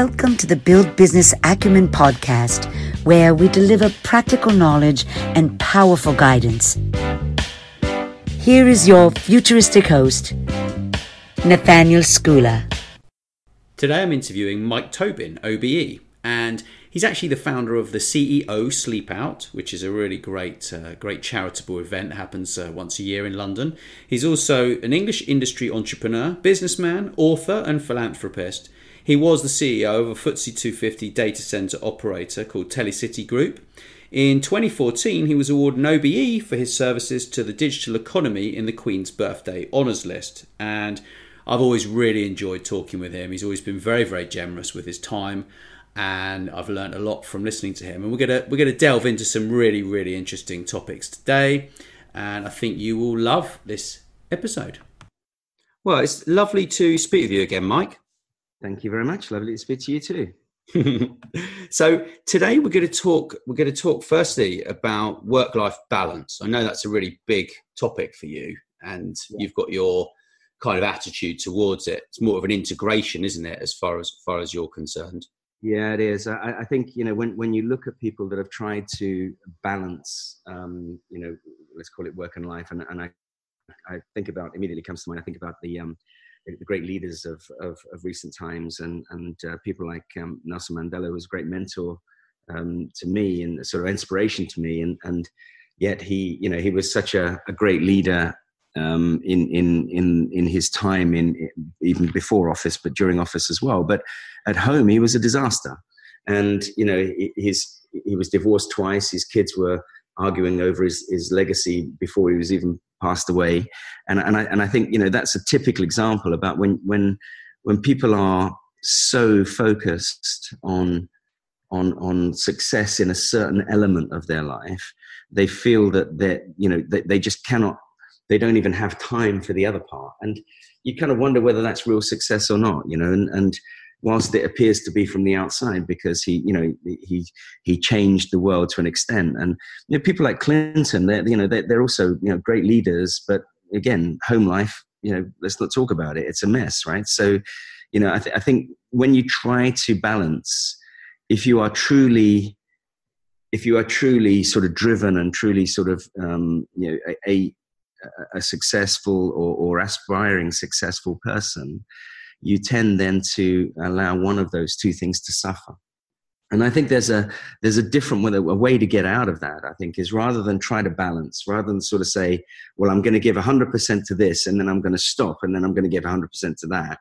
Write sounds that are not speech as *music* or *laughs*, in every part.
Welcome to the Build Business Acumen podcast, where we deliver practical knowledge and powerful guidance. Here is your futuristic host, Nathaniel Schooler. Today I'm interviewing Mike Tobin, OBE, and he's actually the founder of the CEO Sleep Out, which is a really great, uh, great charitable event that happens uh, once a year in London. He's also an English industry entrepreneur, businessman, author, and philanthropist. He was the CEO of a FTSE 250 data center operator called Telecity Group. In 2014, he was awarded an OBE for his services to the digital economy in the Queen's Birthday Honours List. And I've always really enjoyed talking with him. He's always been very, very generous with his time, and I've learned a lot from listening to him. And we're gonna we're gonna delve into some really, really interesting topics today, and I think you will love this episode. Well, it's lovely to speak with you again, Mike. Thank you very much. Lovely to speak to you too. *laughs* so today we're going to talk. We're going to talk firstly about work-life balance. I know that's a really big topic for you, and yeah. you've got your kind of attitude towards it. It's more of an integration, isn't it, as far as, as far as you're concerned? Yeah, it is. I, I, think you know when when you look at people that have tried to balance, um, you know, let's call it work and life, and, and I I think about immediately comes to mind. I think about the um, the great leaders of, of, of recent times and, and uh, people like um, Nelson Mandela was a great mentor um, to me and sort of inspiration to me. And, and yet he, you know, he was such a, a great leader um, in, in, in, in his time in, even before office, but during office as well. But at home, he was a disaster. And, you know, his, he was divorced twice. His kids were arguing over his, his legacy before he was even passed away. And, and, I, and I think, you know, that's a typical example about when, when, when people are so focused on, on, on success in a certain element of their life, they feel that they you know, they, they just cannot, they don't even have time for the other part. And you kind of wonder whether that's real success or not, you know, and, and whilst it appears to be from the outside because he you know he he changed the world to an extent. And you know people like clinton they're you know they're, they're also you know great leaders but again home life you know let's not talk about it. It's a mess right? So you know i, th- I think when you try to balance if you are truly if you are truly sort of driven and truly sort of um, you know a, a, a successful or, or aspiring successful person you tend then to allow one of those two things to suffer. And i think there's a there's a different way, a way to get out of that i think is rather than try to balance rather than sort of say well i'm going to give 100% to this and then i'm going to stop and then i'm going to give 100% to that.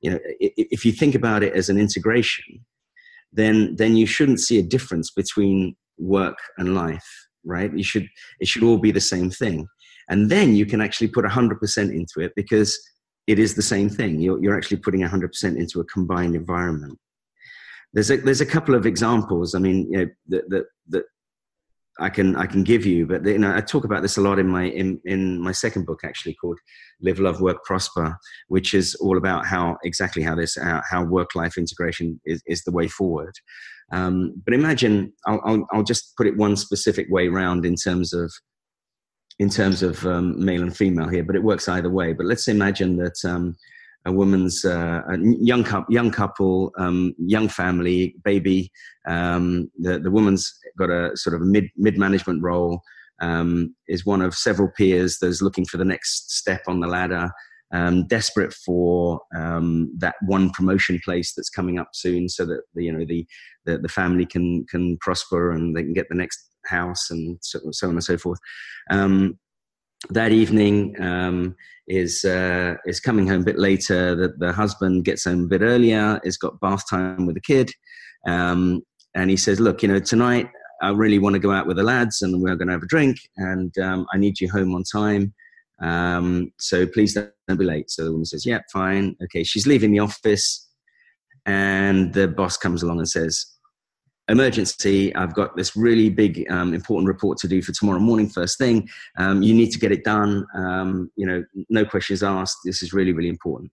You know if you think about it as an integration then then you shouldn't see a difference between work and life right? You should it should all be the same thing. And then you can actually put 100% into it because it is the same thing. You're, you're actually putting 100% into a combined environment. There's a, there's a couple of examples. I mean, you know, that, that, that I can I can give you, but you know I talk about this a lot in my in, in my second book actually called Live, Love, Work, Prosper, which is all about how exactly how this how, how work life integration is, is the way forward. Um, but imagine I'll, I'll, I'll just put it one specific way round in terms of in terms of um, male and female here, but it works either way. But let's imagine that um, a woman's uh, a young young couple, um, young family, baby. Um, the the woman's got a sort of mid mid management role. Um, is one of several peers that's looking for the next step on the ladder. Um, desperate for that one promotion place that's coming up soon, so that the, you know the, the the family can can prosper and they can get the next house and so, so on and so forth. Um, that evening um, is uh, is coming home a bit later. The, the husband gets home a bit earlier. Has got bath time with the kid, um, and he says, "Look, you know, tonight I really want to go out with the lads, and we're going to have a drink, and um, I need you home on time. Um, so please don't, be late." So the woman says, "Yeah, fine, okay." She's leaving the office, and the boss comes along and says, emergency i've got this really big um, important report to do for tomorrow morning first thing. Um, you need to get it done. Um, you know no questions asked. This is really really important.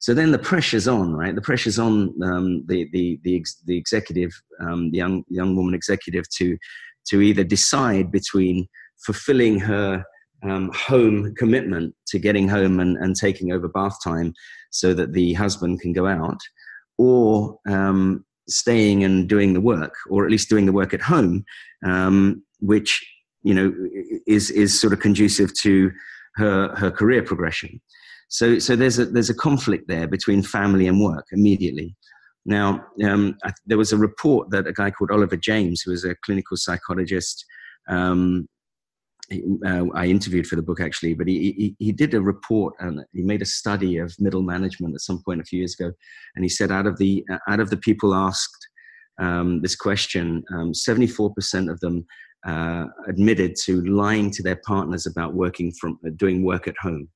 So then the pressure's on right? The pressure's on um, the, the, the, ex- the executive um, the young, young woman executive to to either decide between fulfilling her um, home commitment to getting home and, and taking over bath time so that the husband can go out or um, staying and doing the work, or at least doing the work at home, um, which you know is is sort of conducive to her her career progression. So so there's a there's a conflict there between family and work immediately. Now um, I, there was a report that a guy called Oliver James, who was a clinical psychologist. Um, uh, I interviewed for the book actually, but he, he, he did a report and he made a study of middle management at some point a few years ago, and he said out of the out of the people asked um, this question, um, seventy four percent of them uh, admitted to lying to their partners about working from uh, doing work at home.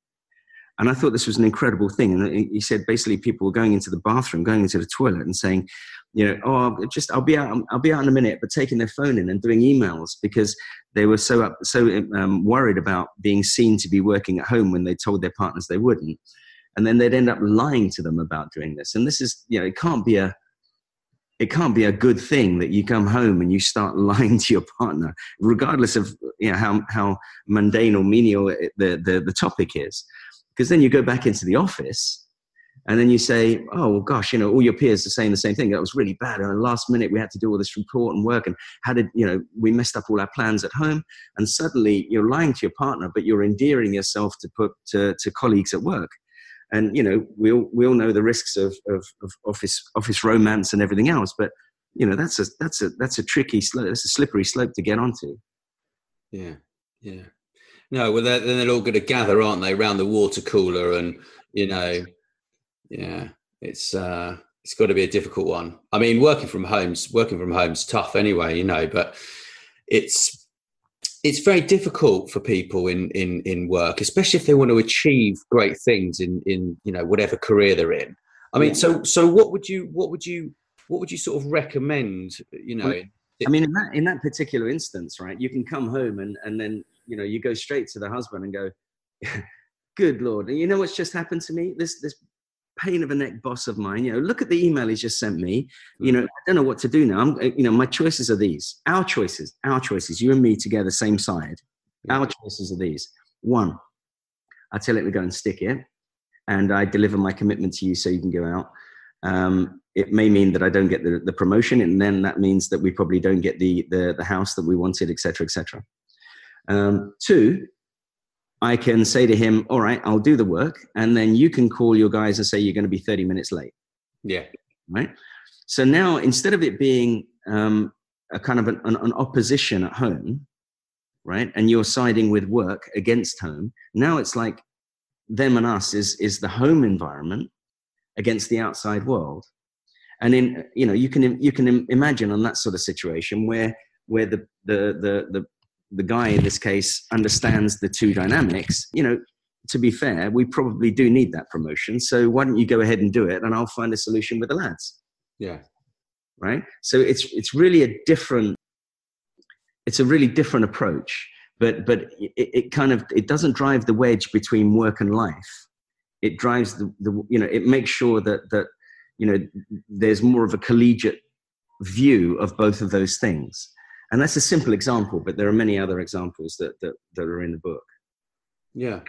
And I thought this was an incredible thing. And he said basically people were going into the bathroom, going into the toilet, and saying, you know, oh, I'll just I'll be out, I'll be out in a minute, but taking their phone in and doing emails because they were so up, so um, worried about being seen to be working at home when they told their partners they wouldn't, and then they'd end up lying to them about doing this. And this is, you know, it can't be a it can't be a good thing that you come home and you start *laughs* lying to your partner, regardless of you know, how, how mundane or menial the, the, the topic is. Because then you go back into the office and then you say, oh, well, gosh, you know, all your peers are saying the same thing. That was really bad. And last minute we had to do all this report and work and how did, you know, we messed up all our plans at home. And suddenly you're lying to your partner, but you're endearing yourself to put to, to colleagues at work and you know we all, we all know the risks of, of, of office office romance and everything else but you know that's a that's a that's a tricky that's a slippery slope to get onto yeah yeah no well they're, then they're all going to gather aren't they around the water cooler and you know yeah it's uh it's got to be a difficult one i mean working from home's working from home's tough anyway you know but it's it's very difficult for people in in in work, especially if they want to achieve great things in in you know whatever career they're in. I mean, yeah. so so what would you what would you what would you sort of recommend? You know, I mean, in that in that particular instance, right? You can come home and and then you know you go straight to the husband and go, *laughs* "Good Lord!" And you know what's just happened to me? This this pain of a neck boss of mine. You know, look at the email he's just sent me. You know. I don't know what to do now. I'm, you know, my choices are these. Our choices, our choices. You and me together, same side. Our choices are these. One, I tell it to go and stick it, and I deliver my commitment to you so you can go out. Um, it may mean that I don't get the, the promotion, and then that means that we probably don't get the the, the house that we wanted, etc., etc. Um, two, I can say to him, all right, I'll do the work. And then you can call your guys and say you're going to be 30 minutes late. Yeah. Right. So now instead of it being um, a kind of an, an, an opposition at home, right, and you're siding with work against home, now it's like them and us is, is the home environment against the outside world. And in, you know, you can, you can imagine on that sort of situation where, where the, the, the, the the guy in this case understands the two dynamics, you know, to be fair, we probably do need that promotion. So why don't you go ahead and do it, and I'll find a solution with the lads. Yeah. Right. So it's it's really a different. It's a really different approach, but but it, it kind of it doesn't drive the wedge between work and life. It drives the, the you know it makes sure that that you know there's more of a collegiate view of both of those things and that's a simple example, but there are many other examples that that, that are in the book. Yeah,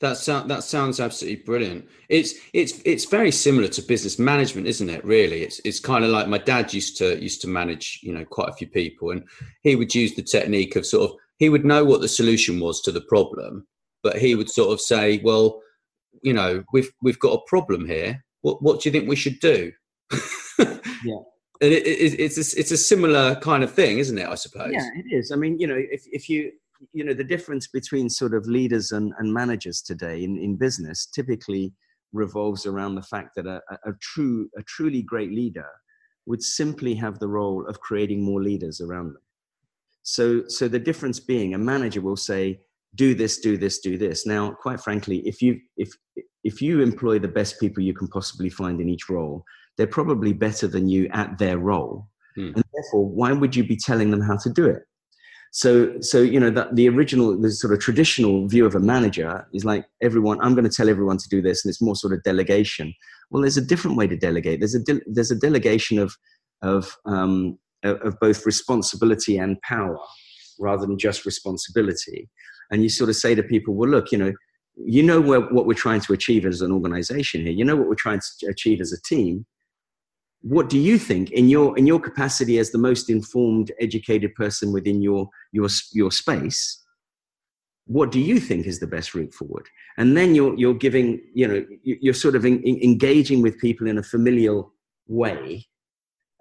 that sound that sounds absolutely brilliant. It's it's it's very similar to business management, isn't it? Really, it's it's kind of like my dad used to used to manage, you know, quite a few people, and he would use the technique of sort of he would know what the solution was to the problem, but he would sort of say, well, you know, we've we've got a problem here. What what do you think we should do? *laughs* yeah it, it, it's a, it's a similar kind of thing, isn't it? I suppose. Yeah, it is. I mean, you know, if if you you know the difference between sort of leaders and, and managers today in, in business typically revolves around the fact that a, a, a true a truly great leader would simply have the role of creating more leaders around them. So so the difference being a manager will say, do this, do this, do this. Now, quite frankly, if you if if you employ the best people you can possibly find in each role, they're probably better than you at their role. Hmm. And therefore, why would you be telling them how to do it? So, so you know, that the original, the sort of traditional view of a manager is like everyone. I'm going to tell everyone to do this, and it's more sort of delegation. Well, there's a different way to delegate. There's a de- there's a delegation of of um, of both responsibility and power, rather than just responsibility. And you sort of say to people, well, look, you know, you know where, what we're trying to achieve as an organization here. You know what we're trying to achieve as a team what do you think in your in your capacity as the most informed educated person within your your your space what do you think is the best route forward? And then you're you're giving you know you're sort of in, in engaging with people in a familial way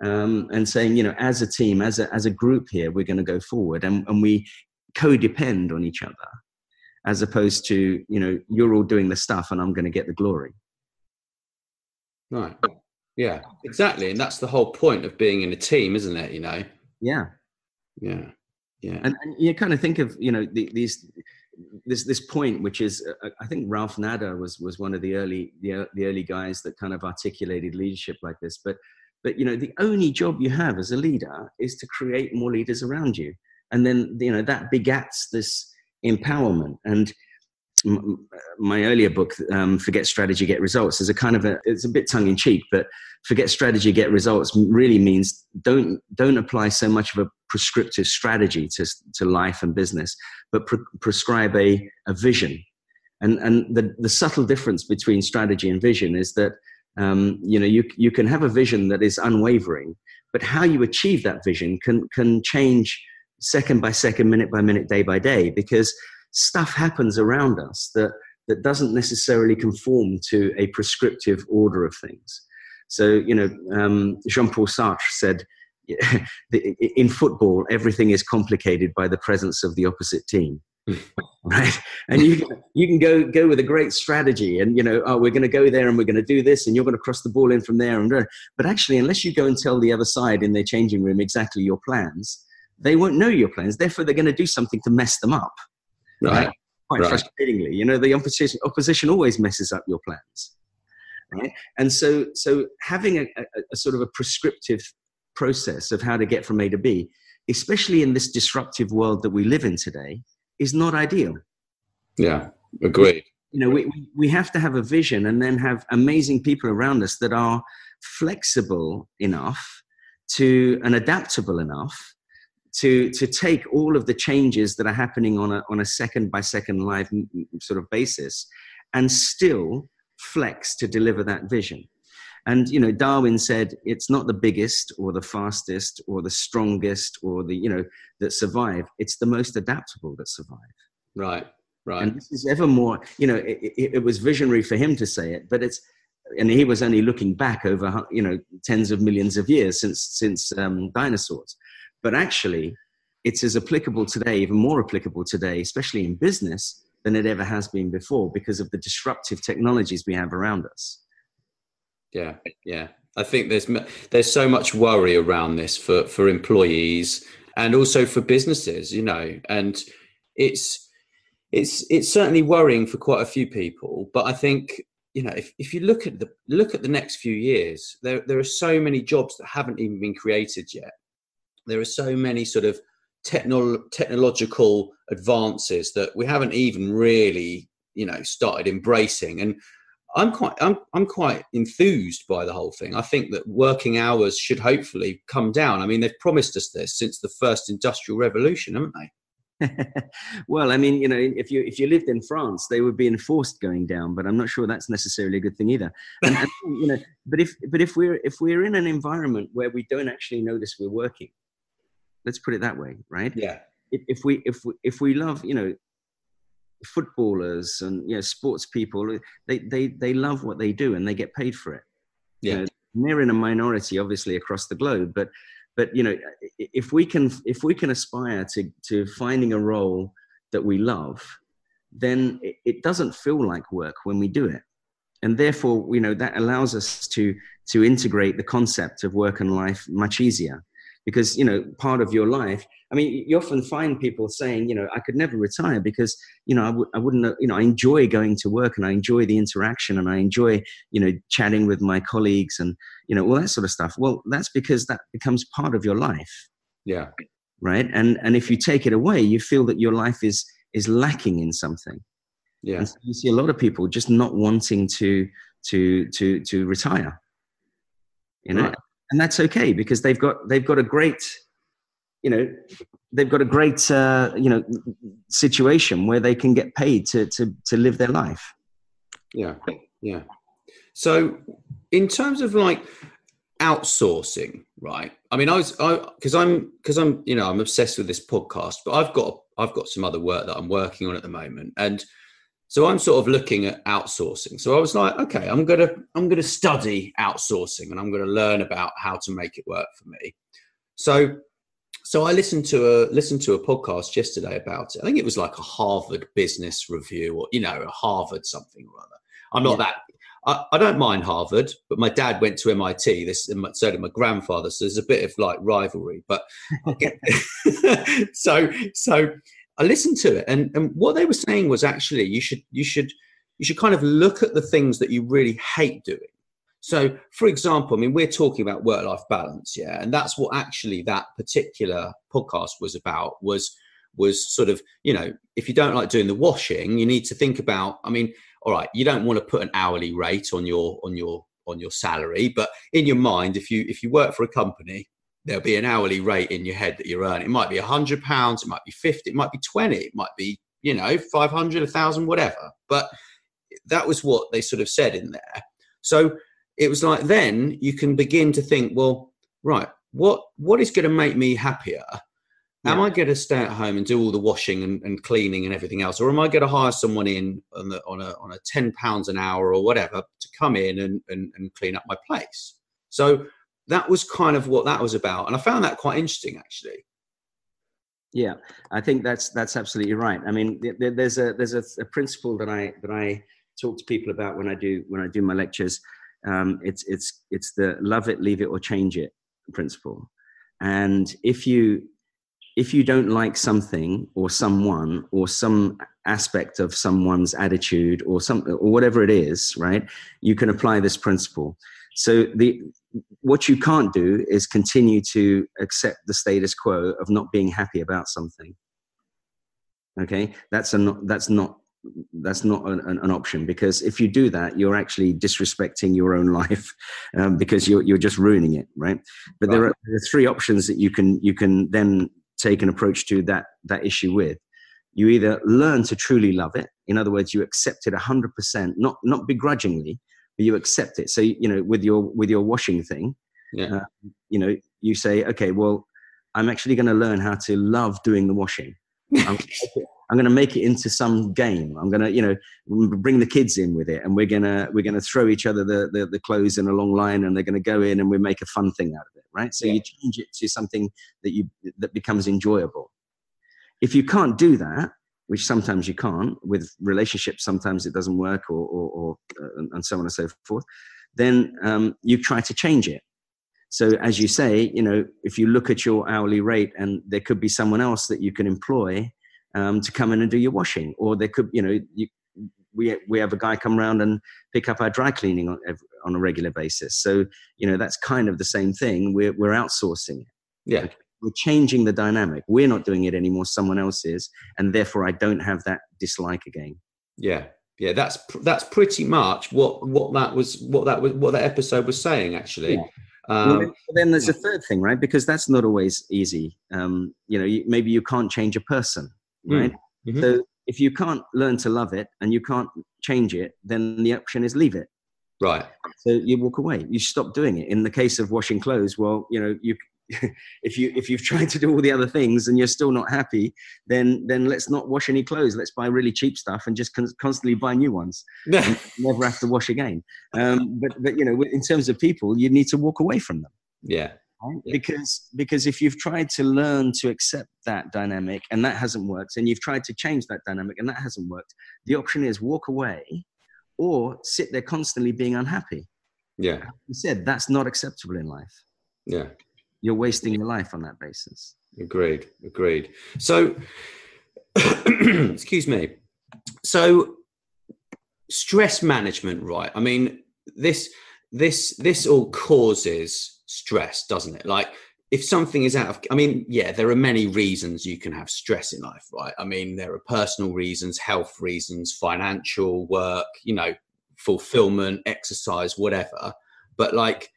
um, and saying you know as a team as a as a group here we're going to go forward and, and we co-depend on each other as opposed to you know you're all doing the stuff and i'm going to get the glory. Right yeah, exactly. And that's the whole point of being in a team, isn't it? You know? Yeah. Yeah. Yeah. And, and you kind of think of, you know, the, these, this, this point, which is, uh, I think Ralph Nader was, was one of the early, the, the early guys that kind of articulated leadership like this. But, but, you know, the only job you have as a leader is to create more leaders around you. And then, you know, that begats this empowerment. And, my earlier book, um, "Forget Strategy, Get Results," is a kind of a it's a bit tongue in cheek, but "Forget Strategy, Get Results" really means don't don't apply so much of a prescriptive strategy to to life and business, but pre- prescribe a a vision. And and the the subtle difference between strategy and vision is that um, you know you you can have a vision that is unwavering, but how you achieve that vision can can change second by second, minute by minute, day by day, because stuff happens around us that that doesn't necessarily conform to a prescriptive order of things. So, you know, um, Jean Paul Sartre said, *laughs* in football, everything is complicated by the presence of the opposite team. right? And you can, you can go go with a great strategy and you know oh we're going to go there and we're going to do this and you're going to cross the ball in from there and but actually unless you go and tell the other side in their changing room exactly your plans they won't know your plans. Therefore they're going to do something to mess them up right? Quite right. frustratingly, you know, the opposition opposition always messes up your plans, right? And so, so having a, a, a sort of a prescriptive process of how to get from A to B, especially in this disruptive world that we live in today, is not ideal. Yeah, agreed. You know, we, we have to have a vision and then have amazing people around us that are flexible enough to and adaptable enough to to take all of the changes that are happening on a on a second by second live sort of basis and still flex to deliver that vision. And you know darwin said it's not the biggest or the fastest or the strongest or the you know that survive. It's the most adaptable that survive. Right right. And this is ever more you know it, it, it was visionary for him to say it but it's and he was only looking back over you know tens of millions of years since since um, dinosaurs but actually, it's as applicable today, even more applicable today, especially in business, than it ever has been before because of the disruptive technologies we have around us. Yeah, yeah. I think there's there's so much worry around this for for employees and also for businesses, you know, and it's it's it's certainly worrying for quite a few people. But I think you know if, if you look at the look at the next few years, there there are so many jobs that haven't even been created yet there are so many sort of techno- technological advances that we haven't even really you know started embracing. And i'm quite I'm, I'm quite enthused by the whole thing. I think that working hours should hopefully come down. I mean they've promised us this since the first industrial revolution haven't they? *laughs* Well, I mean, you know, if you if you lived in France, they would be enforced going down, but I'm not sure that's necessarily a good thing either. And, and, you know, but if but if we're if we're in an environment where we don't actually notice we're working, Let's put it that way, right? Yeah. If, if we if we if we love you know footballers and you know sports people, they they they love what they do and they get paid for it. Yeah. You know, they're in a minority, obviously, across the globe, but but you know if we can if we can aspire to to finding a role that we love then it, it, doesn't feel like work when we do it and therefore you know that allows us to to integrate the concept of work and life much easier because you know part of your life i mean you often find people saying you know i could never retire because you know I w- I wouldn't you know i enjoy going to work and i enjoy the interaction and i enjoy you know chatting with my colleagues and you know all that sort of stuff. Well that's because that becomes part of your life. Yeah. Right? And and if you take it away you feel that your life is is lacking in something. Yeah. So you see a lot of people just not wanting to to to to retire. You know? Right and that's okay because they've got they've got a great you know they've got a great uh, you know situation where they can get paid to to to live their life. Yeah yeah. So in terms of like outsourcing, right? I mean, I was I because I'm because I'm you know I'm obsessed with this podcast, but I've got I've got some other work that I'm working on at the moment, and so I'm sort of looking at outsourcing. So I was like, okay, I'm gonna I'm gonna study outsourcing, and I'm gonna learn about how to make it work for me. So so I listened to a listened to a podcast yesterday about it. I think it was like a Harvard Business Review, or you know, a Harvard something or other. I'm not yeah. that I, I, don't mind Harvard, but my dad went to MIT. This so did my grandfather. So there's a bit of like rivalry. But *laughs* *laughs* so so I listened to it, and and what they were saying was actually you should you should you should kind of look at the things that you really hate doing. So, for example, I mean, we're talking about work-life balance, yeah, and that's what actually that particular podcast was about. Was was sort of you know if you don't like doing the washing, you need to think about. I mean, all right, you don't want to put an hourly rate on your on your on your salary, but in your mind, if you if you work for a company, there'll be an hourly rate in your head that you earn. It might be a hundred pounds, it might be fifty, it might be twenty, it might be you know five hundred, a thousand, whatever. But that was what they sort of said in there. So it was like then you can begin to think, well, right, what what is going to make me happier? Yeah. Am I going to stay at home and do all the washing and, and cleaning and everything else, or am I going to hire someone in on, the, on a on a ten pounds an hour or whatever to come in and, and, and clean up my place? So that was kind of what that was about, and I found that quite interesting actually. Yeah, I think that's that's absolutely right. I mean, there's a there's a, a principle that I that I talk to people about when I do when I do my lectures. Um, it's it's it's the love it, leave it, or change it principle. And if you if you don't like something or someone or some aspect of someone's attitude or something or whatever it is right you can apply this principle so the what you can't do is continue to accept the status quo of not being happy about something. Okay? That's a not that's not that's not an, an, option because if you do that you're actually disrespecting your own life *laughs* um, because you're, you're just ruining it right? But right. There, are, there are three options that you can you can then take an approach to that that issue with. You either learn to truly love it in other words you accept it 100% not not begrudgingly but you accept it so you know with your with your washing thing yeah. Uh, you know you say okay well i'm actually going to learn how to love doing the washing I'm, I'm going to make it into some game. I'm going to, you know, bring the kids in with it, and we're gonna we're gonna throw each other the, the, the clothes in a long line, and they're going to go in, and we make a fun thing out of it, right? So yeah. you change it to something that you that becomes enjoyable. If you can't do that, which sometimes you can't with relationships, sometimes it doesn't work, or or, or uh, and so on and so forth. Then um, you try to change it. So as you say, you know, if you look at your hourly rate, and there could be someone else that you can employ um, to come in and do your washing, or there could, you know, you, we we have a guy come around and pick up our dry cleaning on on a regular basis. So you know that's kind of the same thing. We're we're outsourcing it. Yeah. We're changing the dynamic. We're not doing it anymore. Someone else is, and therefore I don't have that dislike again. Yeah, yeah. That's that's pretty much what what that was what that was what that episode was saying actually. Yeah. Um, well, then there's a third thing, right? Because that's not always easy. Um, you know, you, maybe you can't change a person, Mm. right? Mm-hmm. So if you can't learn to love it and you can't change it, then the option is leave it. Right. So you walk away. You stop doing it. In the case of washing clothes, well, you know, you *laughs* if you if you've tried to do all the other things and you're still not happy, then then let's not wash any clothes. Let's buy really cheap stuff and just con- constantly buy new ones. *laughs* never have to wash again. Um, but but you know, in terms of people, you need to walk away from them. Yeah right? yeah. because because if you've tried to learn to accept that dynamic and that hasn't worked and you've tried to change that dynamic and that hasn't worked the option is walk away or sit there constantly being unhappy yeah you said that's not acceptable in life yeah you're wasting your life on that basis. Agreed agreed. So *clears throat* excuse me. So stress management right? I mean this this this all causes stress, doesn't it? Like if something is out of i mean yeah there are many reasons you can have stress in life right? I mean there are personal reasons health reasons financial work you know fulfillment exercise whatever. But like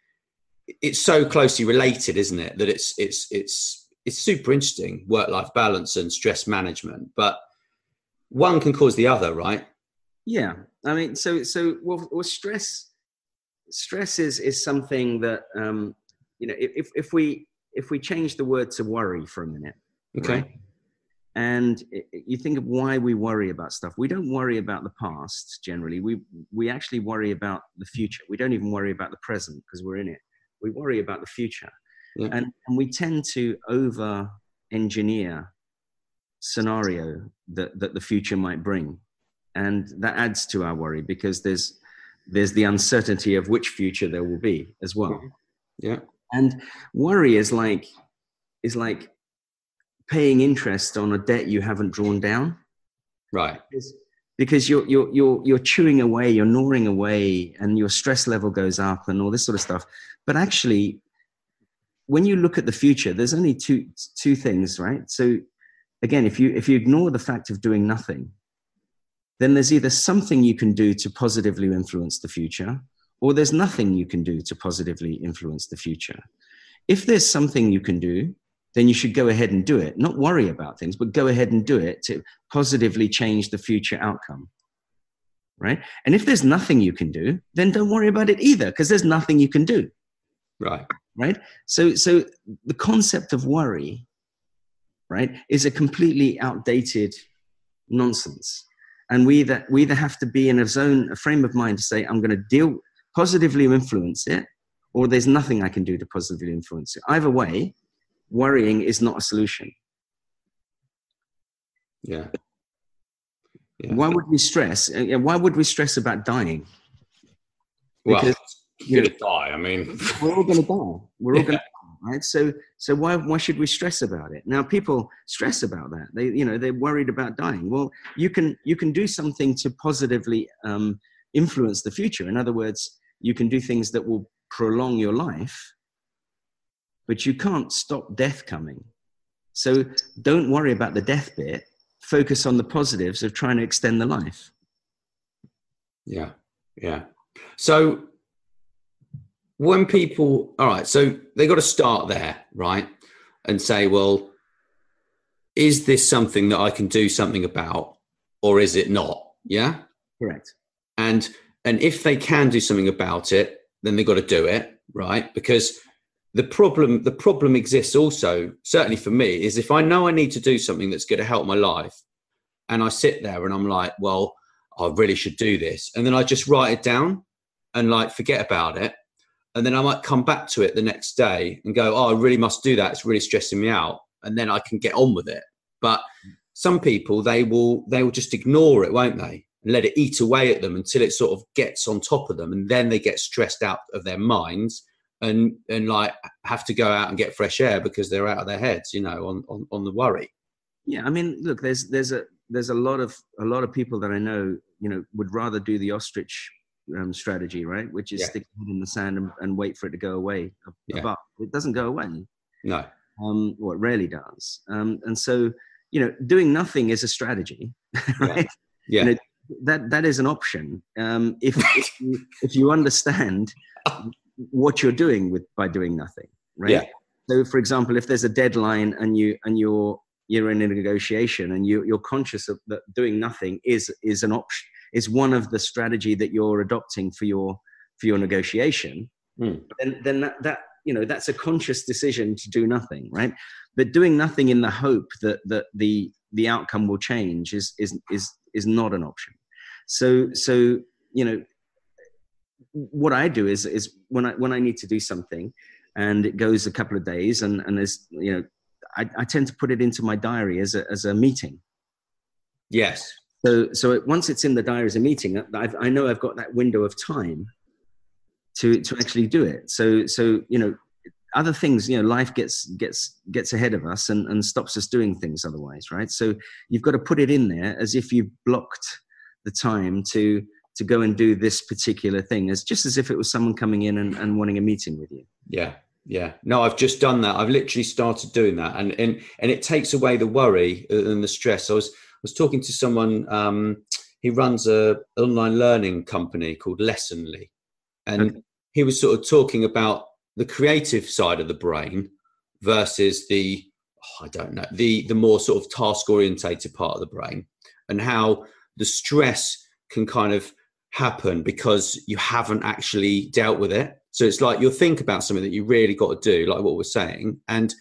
it's so closely related isn't it that it's it's it's it's super interesting work life balance and stress management but one can cause the other right? Yeah i mean so so well, well stress stress is is something that um, you know if if we if we change the word to worry for a minute Okay. right? and you think of why we worry about stuff. We don't worry about the past generally. We we actually worry about the future. We don't even worry about the present because we're in it we worry about the future Yeah. and, and we tend to over engineer scenario that, that the future might bring and that adds to our worry because there's there's the uncertainty of which future there will be as well mm-hmm. Yeah. and worry is like is like paying interest on a debt you haven't drawn down Right. because- because you're you're you're you're chewing away, you're gnawing away, and your stress level goes up and all this sort of stuff. But actually, when you look at the future, there's only two two things, right? So again, if you if you ignore the fact of doing nothing, then there's either something you can do to positively influence the future, or there's nothing you can do to positively influence the future. If there's something you can do, then you should go ahead and do it. Not worry about things, but go ahead and do it to positively change the future outcome. Right? And if there's nothing you can do, then don't worry about it either, because there's nothing you can do. Right. Right? So so the concept of worry, right, is a completely outdated nonsense. And we either we either have to be in a zone, a frame of mind to say, I'm going to deal positively influence it, or there's nothing I can do to positively influence it. Either way, worrying is not a solution. Yeah. Yeah. Why would we stress? uh, Why would we stress about dying? well, because- *laughs* you're gonna die. I mean, *laughs* We're all going to die. We're all Yeah. going to die, right? So, so why why should we stress about it? Now, people stress about that. They, you know, they're worried about dying. Well, you can you can do something to positively um, influence the future. In other words, you can do things that will prolong your life, but you can't stop death coming. So, don't worry about the death bit. Focus on the positives of trying to extend the life. Yeah, yeah. So when people, all right, so they got to start there, right, and say, well, is this something that I can do something about, or is it not? Yeah, Correct. and and if they can do something about it, then they've got to do it, right? Because the problem the problem exists also certainly for me is if i know i need to do something that's going to help my life and i sit there and i'm like well i really should do this and then i just write it down and like forget about it and then i might come back to it the next day and go oh i really must do that it's really stressing me out and then i can get on with it. But some people they will they will just ignore it won't they? And let it eat away at them until it sort of gets on top of them and then they get stressed out of their minds and and like have to go out and get fresh air because they're out of their heads you know on on, on the worry Yeah, I mean, look, there's there's a there's a lot of a lot of people that I know, you know, would rather do the ostrich um, strategy, right? Which is Yeah. stick your head in the sand and, and wait for it to go away. Yeah. Above. It doesn't go away. no Um, well, it rarely does. Um, and so, you know, doing nothing is a strategy, *laughs* right? yeah You know, that that is an option um, if if you, if you understand *laughs* what you're doing with by doing nothing, right? Yeah. So, for example, if there's a deadline and you and you're you're in a negotiation and you you're conscious of that doing nothing is is an option is one of the strategy that you're adopting for your for your negotiation, Hmm. then then that, that you know that's a conscious decision to do nothing, right? But doing nothing in the hope that that the the outcome will change is is is is not an option. So so you know what I do is is when I when I need to do something and it goes a couple of days and and there's you know I, I tend to put it into my diary as a as a meeting. yes So so it, once it's in the diary as a meeting, I've, I know I've got that window of time to to actually do it. So so you know other things you know life gets gets gets ahead of us and, and stops us doing things otherwise right so you've got to put it in there as if you've blocked the time to to go and do this particular thing as just as if it was someone coming in and, and wanting a meeting with you. Yeah yeah. No i've just done that. I've literally started doing that. And and and it takes away the worry and the stress. I was I was talking to someone um he runs a online learning company called lessonly and Okay. he was sort of talking about the creative side of the brain versus the oh, i don't know the the more sort of task orientated part of the brain and how the stress can kind of happen because you haven't actually dealt with it. So it's like you'll think about something that you really got to do, like what we're saying, and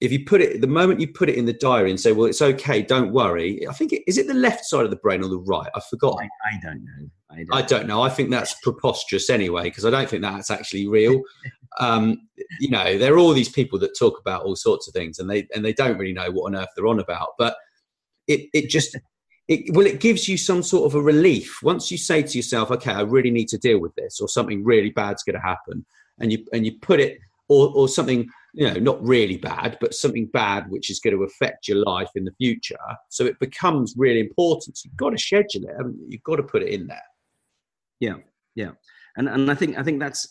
if you put it the moment you put it in the diary and say well it's okay don't worry i think it, is it the left side of the brain or the right? I forgot i, I don't know. I don't, I don't know. I think that's preposterous anyway because i don't think that's actually real. *laughs* Um, you know there are all these people that talk about all sorts of things and they and they don't really know what on earth they're on about but it it just it, well it gives you some sort of a relief. Once you say to yourself okay i really need to deal with this or something really bad's going to happen and you and you put it or, or something you know not really bad but something bad which is going to affect your life in the future. So it becomes really important. So you've got to schedule it you've got to put it in there. Yeah yeah. And and i think i think that's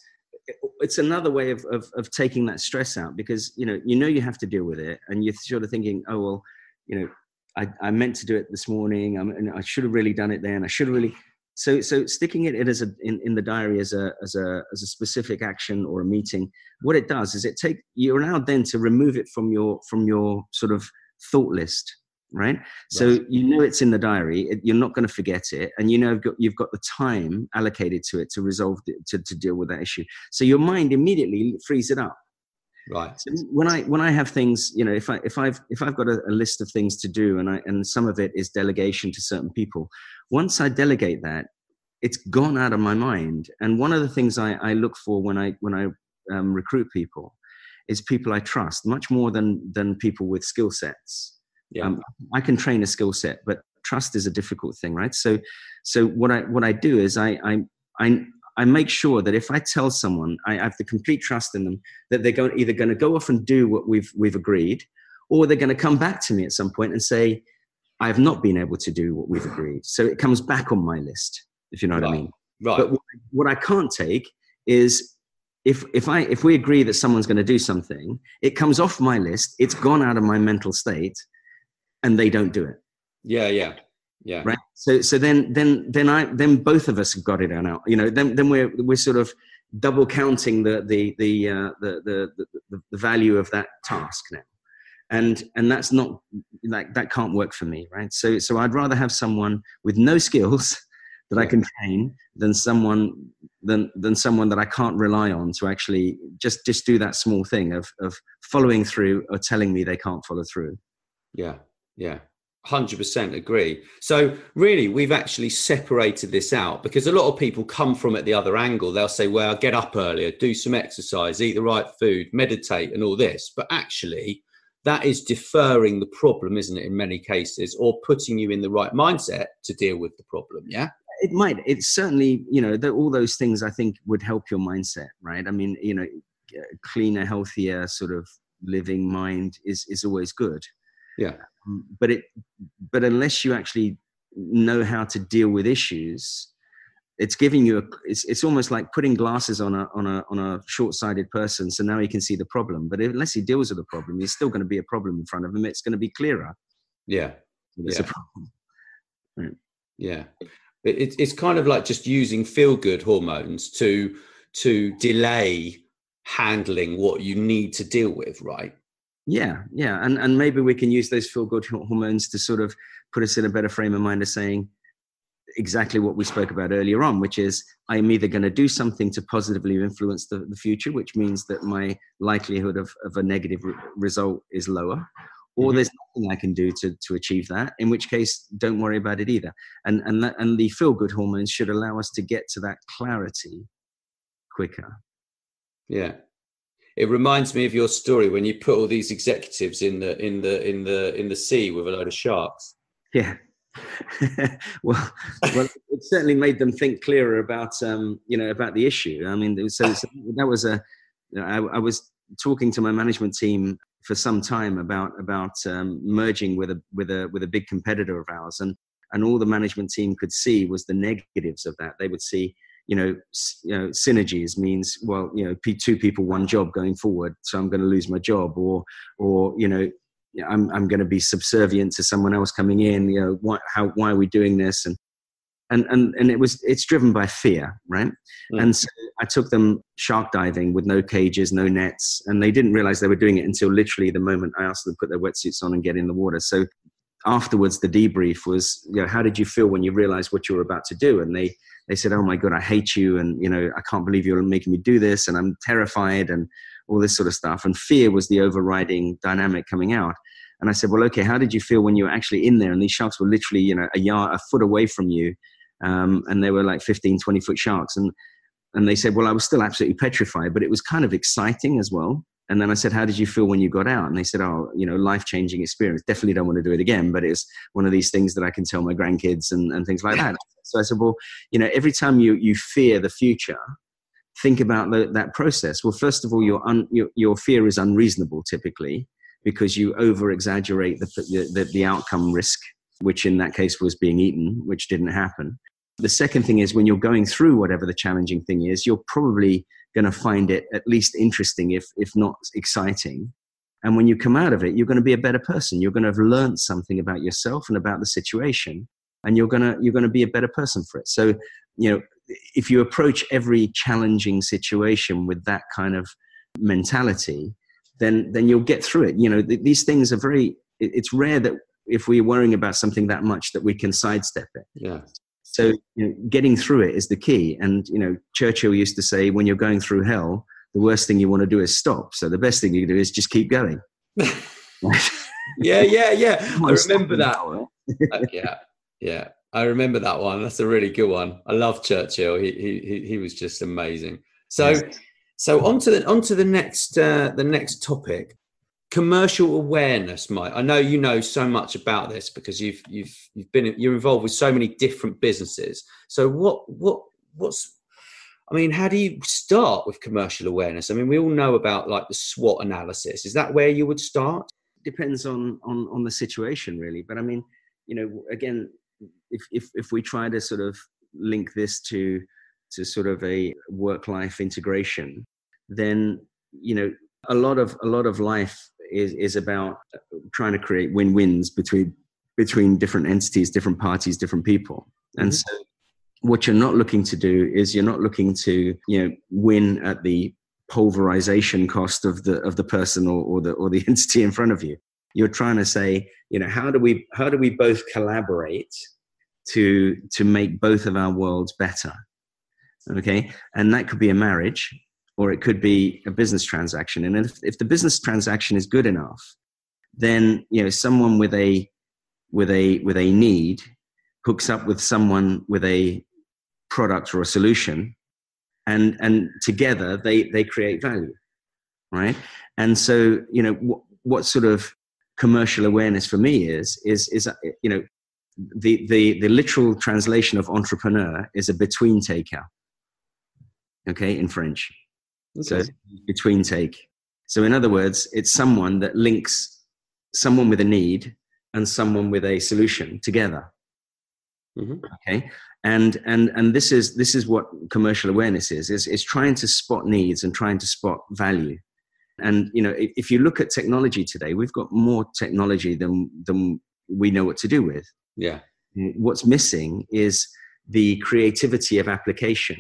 it's another way of, of, of taking that stress out because you know you know you have to deal with it and you're sort of thinking oh well you know I, I meant to do it this morning I'm, and i should have really done it then. I should have really so so sticking it as a in, in the diary as a as a as a specific action or a meeting what it does is it take you're allowed then to remove it from your from your sort of thought list right, so you know it's in the diary it, you're not going to forget it and you know you've got, you've got the time allocated to it to resolve the, to, to deal with that issue. So your mind immediately frees it up right. So when i when i have things you know if i if i've if i've got a, a, list of things to do and i and some of it is delegation to certain people once i delegate that it's gone out of my mind. And one of the things i, I look for when i when i um, recruit people is people i trust much more than than people with skill sets. Yeah. Um, i can train a skill set but trust is a difficult thing right? So so what i what i do is i i i I make sure that if I tell someone, I have the complete trust in them that they're going, either going to go off and do what we've, we've agreed, or they're going to come back to me at some point and say, I have not been able to do what we've agreed. So it comes back on my list, if you know what right. I mean. Right. But what, what I can't take is if if I if we agree that someone's going to do something, it comes off my list. It's gone out of my mental state, and they don't do it. Yeah, yeah yeah. Right? So so then then then i then both of us have got it out you know then then we're we're sort of double counting the the the uh, the, the, the the value of that task now. And and that's not like that can't work for me right? So so i'd rather have someone with no skills *laughs* that i can train than someone than than someone that i can't rely on to actually just just do that small thing of of following through or telling me they can't follow through. Yeah. Yeah 100% agree. So, really, we've actually separated this out because a lot of people come from it the other angle. They'll say, well, get up earlier, do some exercise, eat the right food, meditate, and all this. But actually, that is deferring the problem, isn't it, in many cases, or putting you in the right mindset to deal with the problem. Yeah. It might. It's certainly, you know, the, all those things I think would help your mindset, right? I mean, you know, cleaner, healthier sort of living mind is, is always good. Yeah. Um, but it but unless you actually know how to deal with issues it's giving you a it's, it's almost like putting glasses on a on a on a short-sighted person so now he can see the problem. But unless he deals with the problem there's still going to be a problem in front of him. It's going to be clearer. Yeah. It's yeah. a problem. Right. yeah. It, it's kind of like just using feel good hormones to to delay handling what you need to deal with right yeah, yeah, and and maybe we can use those feel good hormones to sort of put us in a better frame of mind of saying exactly what we spoke about earlier on, which is I am either going to do something to positively influence the, the future, which means that my likelihood of, of a negative re- result is lower, or mm-hmm. there's nothing I can do to, to achieve that, in which case, don't worry about it either. And, and, that, and the feel good hormones should allow us to get to that clarity quicker. Yeah, it reminds me of your story when you put all these executives in the in the in the in the sea with a load of sharks. Yeah. *laughs* well, well, it certainly made them think clearer about um, you know about the issue. I mean, so, so that was a. I, I was talking to my management team for some time about about um, merging with a with a with a big competitor of ours, and and all the management team could see was the negatives of that. They would see you know, you know, synergies means well, you know, two people, one job going forward, so I'm going to lose my job, or or you know, I'm I'm going to be subservient to someone else coming in. You know, why how why are we doing this? And and and and it was it's driven by fear, right? Mm. And so I took them shark diving with no cages, no nets, and they didn't realize they were doing it until literally the moment I asked them to put their wetsuits on and get in the water. So afterwards, the debrief was, you know, how did you feel when you realized what you were about to do? And they they said, "Oh my God, I hate you," and you know, I can't believe you're making me do this, and I'm terrified, and all this sort of stuff. And fear was the overriding dynamic coming out. And I said, "Well, okay, how did you feel when you were actually in there, and these sharks were literally, you know, a yard, a foot away from you, um, and they were like 15, 20 foot sharks?" And and they said, "Well, I was still absolutely petrified, but it was kind of exciting as well." And then I said, How did you feel when you got out? And they said, Oh, you know, life changing experience. Definitely don't want to do it again, but it's one of these things that I can tell my grandkids and, and things like that. *laughs* So I said, Well, you know, every time you, you fear the future, think about the, that process. Well, first of all, your, un, your, your fear is unreasonable typically because you over exaggerate the, the, the outcome risk, which in that case was being eaten, which didn't happen. The second thing is when you're going through whatever the challenging thing is, you're probably going to find it at least interesting, if, if not exciting. And when you come out of it, you're going to be a better person. You're going to have learned something about yourself and about the situation, and you're going to, you're going to be a better person for it. So, you know, if you approach every challenging situation with that kind of mentality, then, then you'll get through it. You know, th- these things are very, it's rare that if we're worrying about something that much that we can sidestep it. Yeah. So you know, getting through it is the key. And you know, Churchill used to say, when you're going through hell, the worst thing you want to do is stop. So the best thing you can do is just keep going. *laughs* *laughs* yeah, yeah, yeah. I remember that. uh, yeah, yeah. I remember that one. That's a really good one. I love Churchill. He he he was just amazing. So yes. so on to the on to the next uh, the next topic commercial awareness mike. I know you know so much about this because you've you've you've been you're involved with so many different businesses. So what what what's i mean how do you start with commercial awareness? I mean we all know about like the swot analysis. Is that where you would start? Depends on on on the situation really. But i mean you know again if if, if we try to sort of link this to to sort of a work life integration then you know a lot of a lot of life is, is about trying to create win-wins between between different entities, different parties, different people. And mm-hmm. so what you're not looking to do is you're not looking to, you know, win at the pulverization cost of the of the person or, or the or the *laughs* entity in front of you. You're trying to say, you know, how do we how do we both collaborate to to make both of our worlds better? Okay. And that could be a marriage or it could be a business transaction. And if, if the business transaction is good enough, then you know someone with a with a with a need hooks up with someone with a product or a solution, and and together they they create value, right? And so you know what, what sort of commercial awareness for me is is is you know the the the literal translation of entrepreneur is a between taker okay in french Okay. So between take. So in other words, it's someone that links someone with a need and someone with a solution together. Mm-hmm. Okay. And and and this is this is what commercial awareness is, is is trying to spot needs and trying to spot value. And you know, if, if you look at technology today, we've got more technology than than we know what to do with. Yeah. What's missing is the creativity of application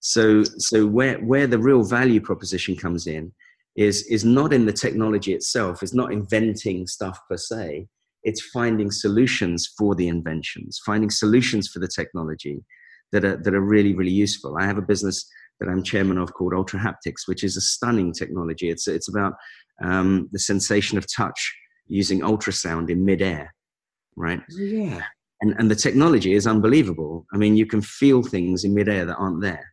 so, so where, where the real value proposition comes in is, is not in the technology itself, it's not inventing stuff per se, it's finding solutions for the inventions, finding solutions for the technology that are, that are really, really useful. I have a business that I'm chairman of called Ultrahaptics, which is a stunning technology. It's, it's about um, the sensation of touch using ultrasound in midair, right? Yeah. And, and the technology is unbelievable. I mean, you can feel things in midair that aren't there.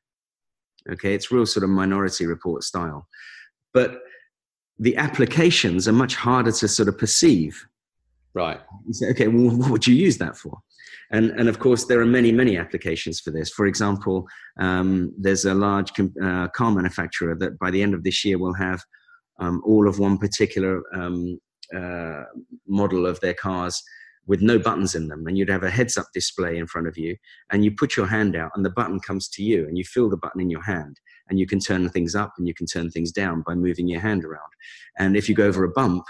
Okay, it's real sort of minority report style. But the applications are much harder to sort of perceive. Right. You say, okay, well, what would you use that for? And, and of course, there are many, many applications for this. For example, um, there's a large uh, car manufacturer that by the end of this year will have um, all of one particular um, uh, model of their cars with no buttons in them and you'd have a heads up display in front of you and you put your hand out and the button comes to you and you feel the button in your hand and you can turn things up and you can turn things down by moving your hand around. And if you go over a bump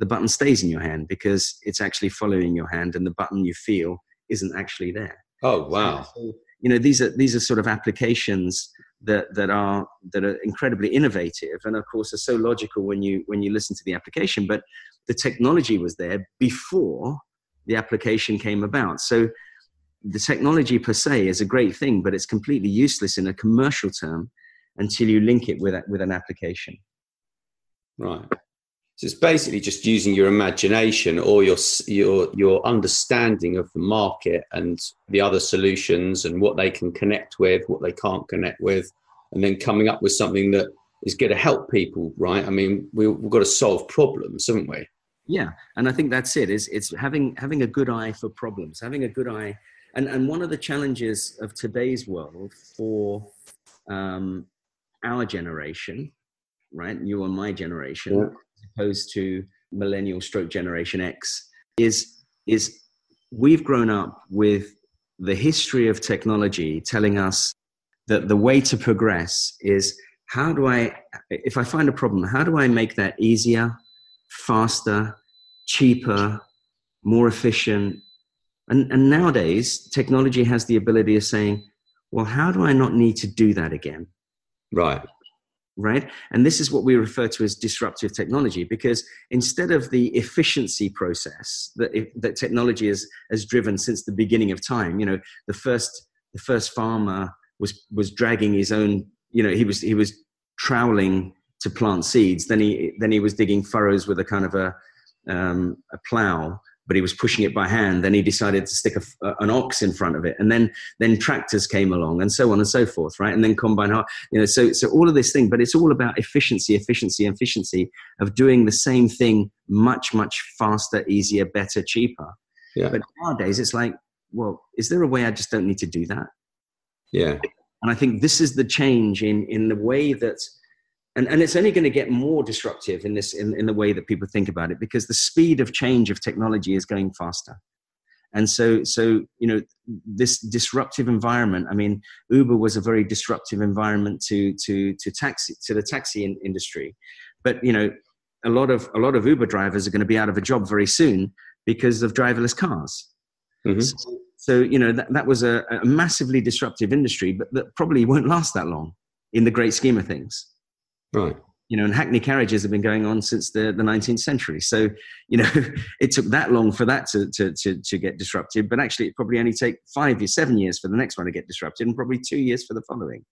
the button stays in your hand because it's actually following your hand and the button you feel isn't actually there. Oh wow. so, you know these are these are sort of applications that that are that are incredibly innovative and of course are so logical when you when you listen to the application but the technology was there before the application came about. So, the technology per se is a great thing, but it's completely useless in a commercial term until you link it with, with an application. Right. So it's basically just using your imagination or your your your understanding of the market and the other solutions and what they can connect with, what they can't connect with, and then coming up with something that is going to help people. Right? I mean, we, we've got to solve problems, haven't we? Yeah, and I think that's it. Is it's having having a good eye for problems, having a good eye, and and one of the challenges of today's world for um, our generation, right, you and my generation, yeah. as opposed to millennial stroke generation X, is is we've grown up with the history of technology telling us that the way to progress is how do I, if I find a problem, how do I make that easier, faster, cheaper, more efficient. And, and nowadays, technology has the ability of saying, well, how do I not need to do that again? Right. Right. And this is what we refer to as disruptive technology because instead of the efficiency process that, that technology has, has driven since the beginning of time, you know, the first, the first farmer was, was dragging his own, you know, he was, he was troweling to plant seeds. Then he, then he was digging furrows with a kind of a, um, a plow, but he was pushing it by hand. Then he decided to stick a, an ox in front of it, and then then tractors came along, and so on and so forth, right? And then combine, you know, so so all of this thing, but it's all about efficiency, efficiency, efficiency of doing the same thing much much faster, easier, better, cheaper. Yeah. But nowadays, it's like, well, is there a way I just don't need to do that? Yeah. And I think this is the change in in the way that and, and it's only going to get more disruptive in this in, in the way that people think about it because the speed of change of technology is going faster. And so so you know this disruptive environment i mean uber was a very disruptive environment to to to taxi to the taxi in, industry. But you know a lot of a lot of uber drivers are going to be out of a job very soon because of driverless cars. Mm-hmm. so, so, you know that, that was a, a massively disruptive industry but that probably won't last that long in the great scheme of things Right. You know, and hackney carriages have been going on since the, the 19th century. So, you know, *laughs* it took that long for that to, to, to, to get disrupted, but actually it probably only take five years, seven years for the next one to get disrupted and probably two years for the following.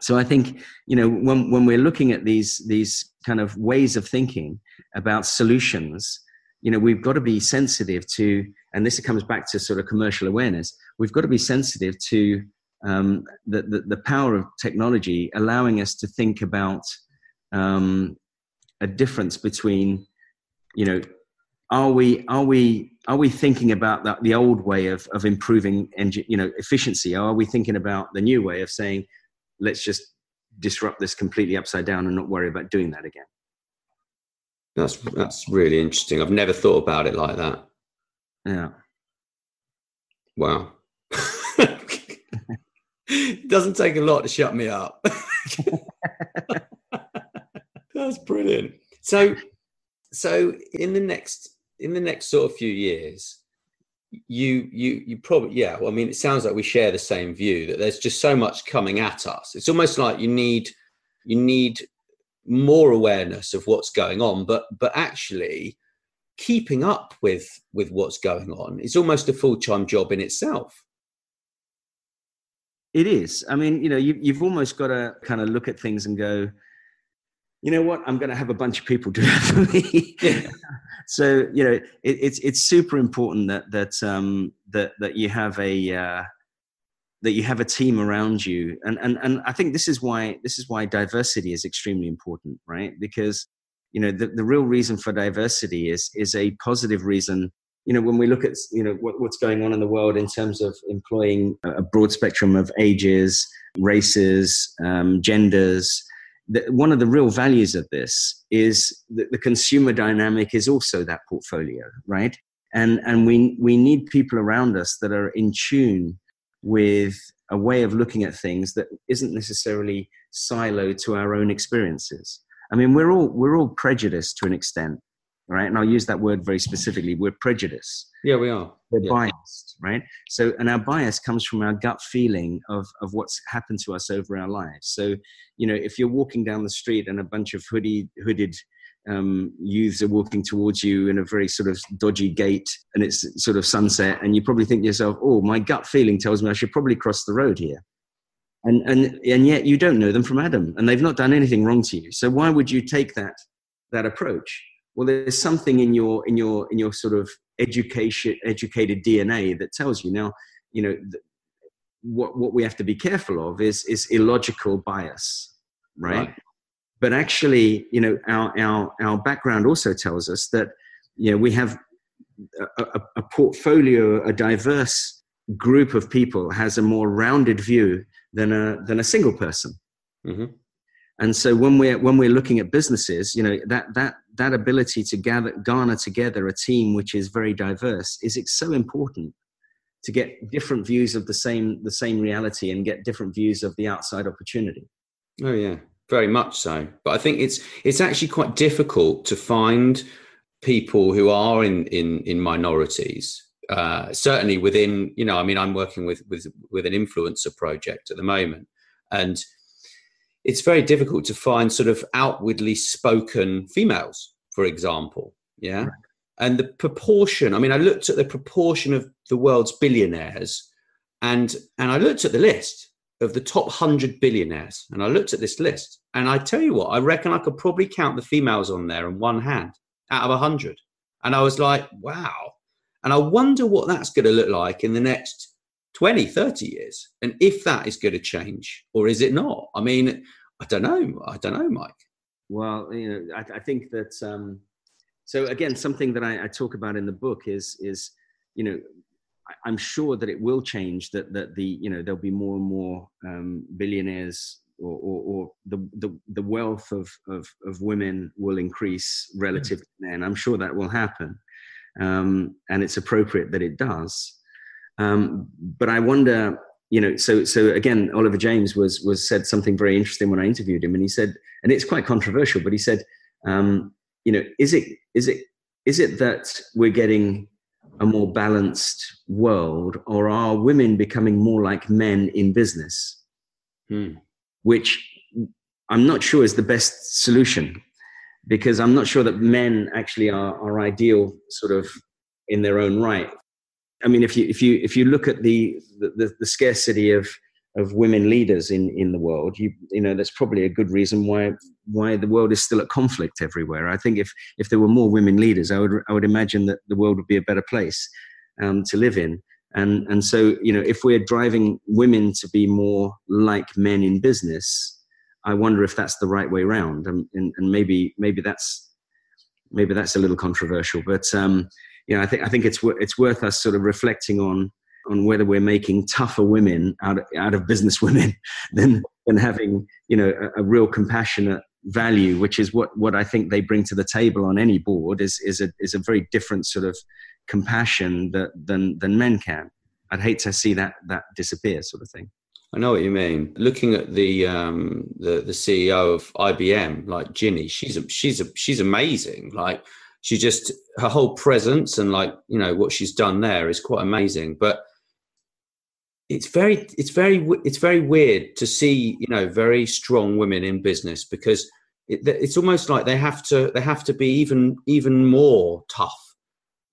So I think, you know, when, when we're looking at these, these kind of ways of thinking about solutions, you know, we've got to be sensitive to, and this comes back to sort of commercial awareness, we've got to be sensitive to um, the, the, the, power of technology allowing us to think about um, a difference between, you know, are we are we are we thinking about that the old way of of improving engine you know efficiency? Or are we thinking about the new way of saying, let's just disrupt this completely upside down and not worry about doing that again? That's that's really interesting. I've never thought about it like that. Yeah. Wow *laughs* it doesn't take a lot to shut me up. *laughs* That's brilliant. So, so in the next in the next sort of few years, you you you probably yeah. Well, I mean, it sounds like we share the same view that there's just so much coming at us. It's almost like you need you need more awareness of what's going on, but but actually keeping up with with what's going on is almost a full-time job in itself it is. I mean, you know, you, you've almost got to kind of look at things and go, you know what? I'm going to have a bunch of people do that for me. Yeah. *laughs* so you know, it, it's it's super important that that um, that that you have a uh, that you have a team around you, and and and I think this is why this is why diversity is extremely important, right? Because you know the, the real reason for diversity is is a positive reason you know, when we look at, you know, what, what's going on in the world in terms of employing a broad spectrum of ages, races, um, genders, the, one of the real values of this is that the consumer dynamic is also that portfolio, right? And, and we, we need people around us that are in tune with a way of looking at things that isn't necessarily siloed to our own experiences. I mean, we're all, we're all prejudiced to an extent right? And I'll use that word very specifically. We're prejudiced. Yeah, we are. We're yeah. biased, right? So, and our bias comes from our gut feeling of, of what's happened to us over our lives. So, you know, if you're walking down the street and a bunch of hoodie, hooded um, youths are walking towards you in a very sort of dodgy gait and it's sort of sunset and you probably think to yourself oh my gut feeling tells me i should probably cross the road here and and and yet you don't know them from adam and they've not done anything wrong to you so why would you take that that approach well there's something in your in your in your sort of education educated dna that tells you now you know th- what what we have to be careful of is is illogical bias right, right. but actually you know our our our background also tells us that you know we have a, a, a portfolio a diverse group of people has a more rounded view than a than a single person mm-hmm. And so when we're when we're looking at businesses you know that that that ability to gather garner together a team which is very diverse is it's so important to get different views of the same the same reality and get different views of the outside opportunity. Oh yeah. Very much so. But i think it's it's actually quite difficult to find people who are in in in minorities uh, certainly within you know i mean i'm working with with with an influencer project at the moment. And it's very difficult to find sort of outwardly spoken females for example yeah right. and the proportion i mean i looked at the proportion of the world's billionaires and and i looked at the list of the top 100 billionaires and i looked at this list and i tell you what i reckon i could probably count the females on there in one hand out of 100 and i was like wow and I wonder what that's going to look like in the next 20, 30 years. And if that is going to change or is it not? I mean, I don't know. I don't know, Mike. Well, you know, I, I think that, um, so again, something that I, I talk about in the book is, is, you know, I'm sure that it will change. That that the you know there'll be more and more um, billionaires, or, or, or, the, the the wealth of, of of women will increase relative mm. to men. I'm sure that will happen um, and it's appropriate that it does. Um, but I wonder, you know, so so again, Oliver James was was said something very interesting when I interviewed him, and he said, and it's quite controversial, but he said, um, you know, is it is it is it that we're getting a more balanced world, or are women becoming more like men in business? Hmm. Which I'm not sure is the best solution because I'm not sure that men actually are, are ideal sort of in their own right. I mean, if you if you if you look at the the, the scarcity of of women leaders in in the world, you you know that's probably a good reason why why the world is still at conflict everywhere. I think if if there were more women leaders, I would I would imagine that the world would be a better place um, to live in. And and so you know if we're driving women to be more like men in business, I wonder if that's the right way around, and, and, and maybe maybe that's maybe that's a little controversial, but um, you know, I think I think it's it's worth us sort of reflecting on on whether we're making tougher women out of, out of business *laughs* women than than having you know a, a, real compassionate value, which is what what I think they bring to the table on any board is is a is a very different sort of compassion that than than men can. I'd hate to see that that disappear, sort of thing. I know what you mean. Looking at the um, the the CEO of IBM, like Ginni, she's a, she's a, she's amazing. Like she just her whole presence and like you know what she's done there is quite amazing. But it's very it's very it's very weird to see you know very strong women in business because it, it's almost like they have to they have to be even even more tough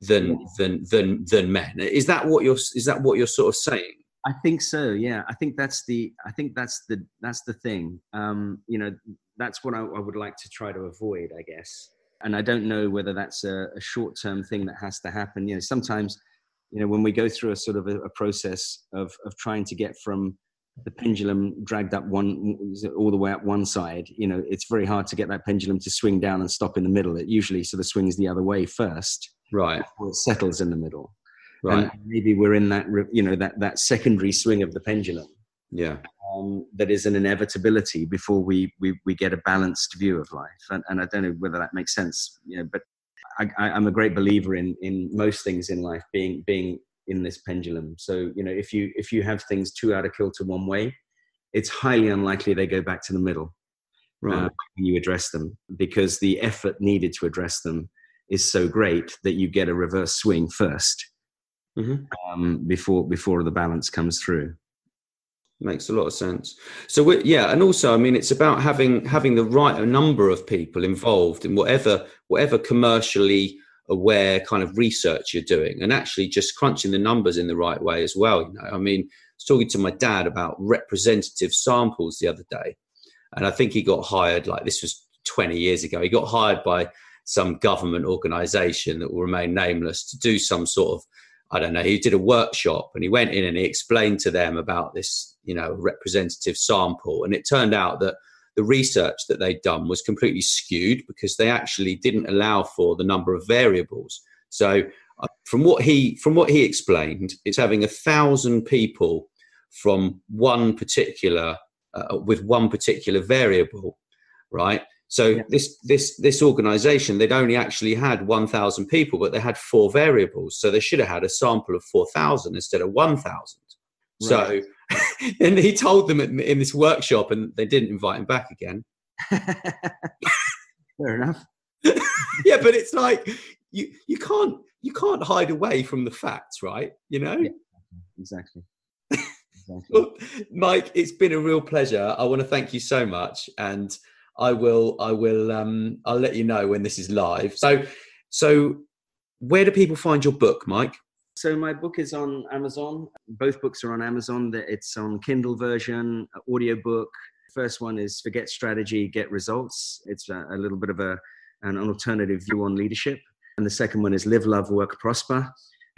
than than than than men. Is that what you're is that what you're sort of saying? I think so. Yeah, I think that's the. I think that's the. That's the thing. Um, you know, that's what I, I, would like to try to avoid, I guess. And I don't know whether that's a, a short-term thing that has to happen. You know, sometimes, you know, when we go through a sort of a, a process of of trying to get from the pendulum dragged up one all the way up one side, you know, it's very hard to get that pendulum to swing down and stop in the middle. It usually sort of swings the other way first, right? Or it settles in the middle right. and maybe we're in that you know that that secondary swing of the pendulum yeah um, that is an inevitability before we, we we get a balanced view of life and, and i don't know whether that makes sense you know but I, i'm a great believer in in most things in life being being in this pendulum so you know if you if you have things too out of kilter one way it's highly unlikely they go back to the middle right. uh, when you address them because the effort needed to address them is so great that you get a reverse swing first mm-hmm. um, before before the balance comes through. Makes a lot of sense. So yeah and also i mean it's about having having the right number of people involved in whatever whatever commercially aware kind of research you're doing and actually just crunching the numbers in the right way as well you know. I mean i was talking to my dad about representative samples the other day and i think he got hired like this was 20 years ago he got hired by some government organization that will remain nameless to do some sort of I don't know, he did a workshop and he went in and he explained to them about this, you know, representative sample. And it turned out that the research that they'd done was completely skewed because they actually didn't allow for the number of variables. So uh, from what he from what he explained, it's having a thousand people from one particular uh, with one particular variable, right? So yeah. this this this organization they'd only actually had 1000 people but they had four variables so they should have had a sample of 4000 instead of 1000. Right. *laughs* So and he told them in this workshop and they didn't invite him back again. *laughs* Fair enough. yeah, but it's like you you can't you can't hide away from the facts, right? You know? Yeah, exactly. *laughs* exactly. well, Mike, it's been a real pleasure. I want to thank you so much and I will I will um I'll let you know when this is live. So so where do people find your book, Mike? So my book is on Amazon. Both books are on Amazon. It's on Kindle version, audiobook. First one is Forget Strategy, Get Results. It's a, a little bit of a an alternative view on leadership. And the second one is Live, Love, Work, Prosper,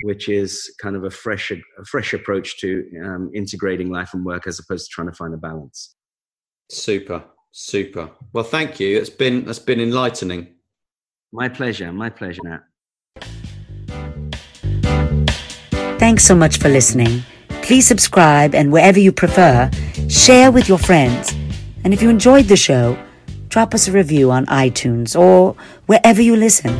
which is kind of a fresh a fresh approach to um, integrating life and work as opposed to trying to find a balance. Super. Super. Well, thank you. It's been it's been enlightening. My pleasure. My pleasure, Nat. Thanks so much for listening. Please subscribe and wherever you prefer, share with your friends. And if you enjoyed the show, drop us a review on iTunes or wherever you listen.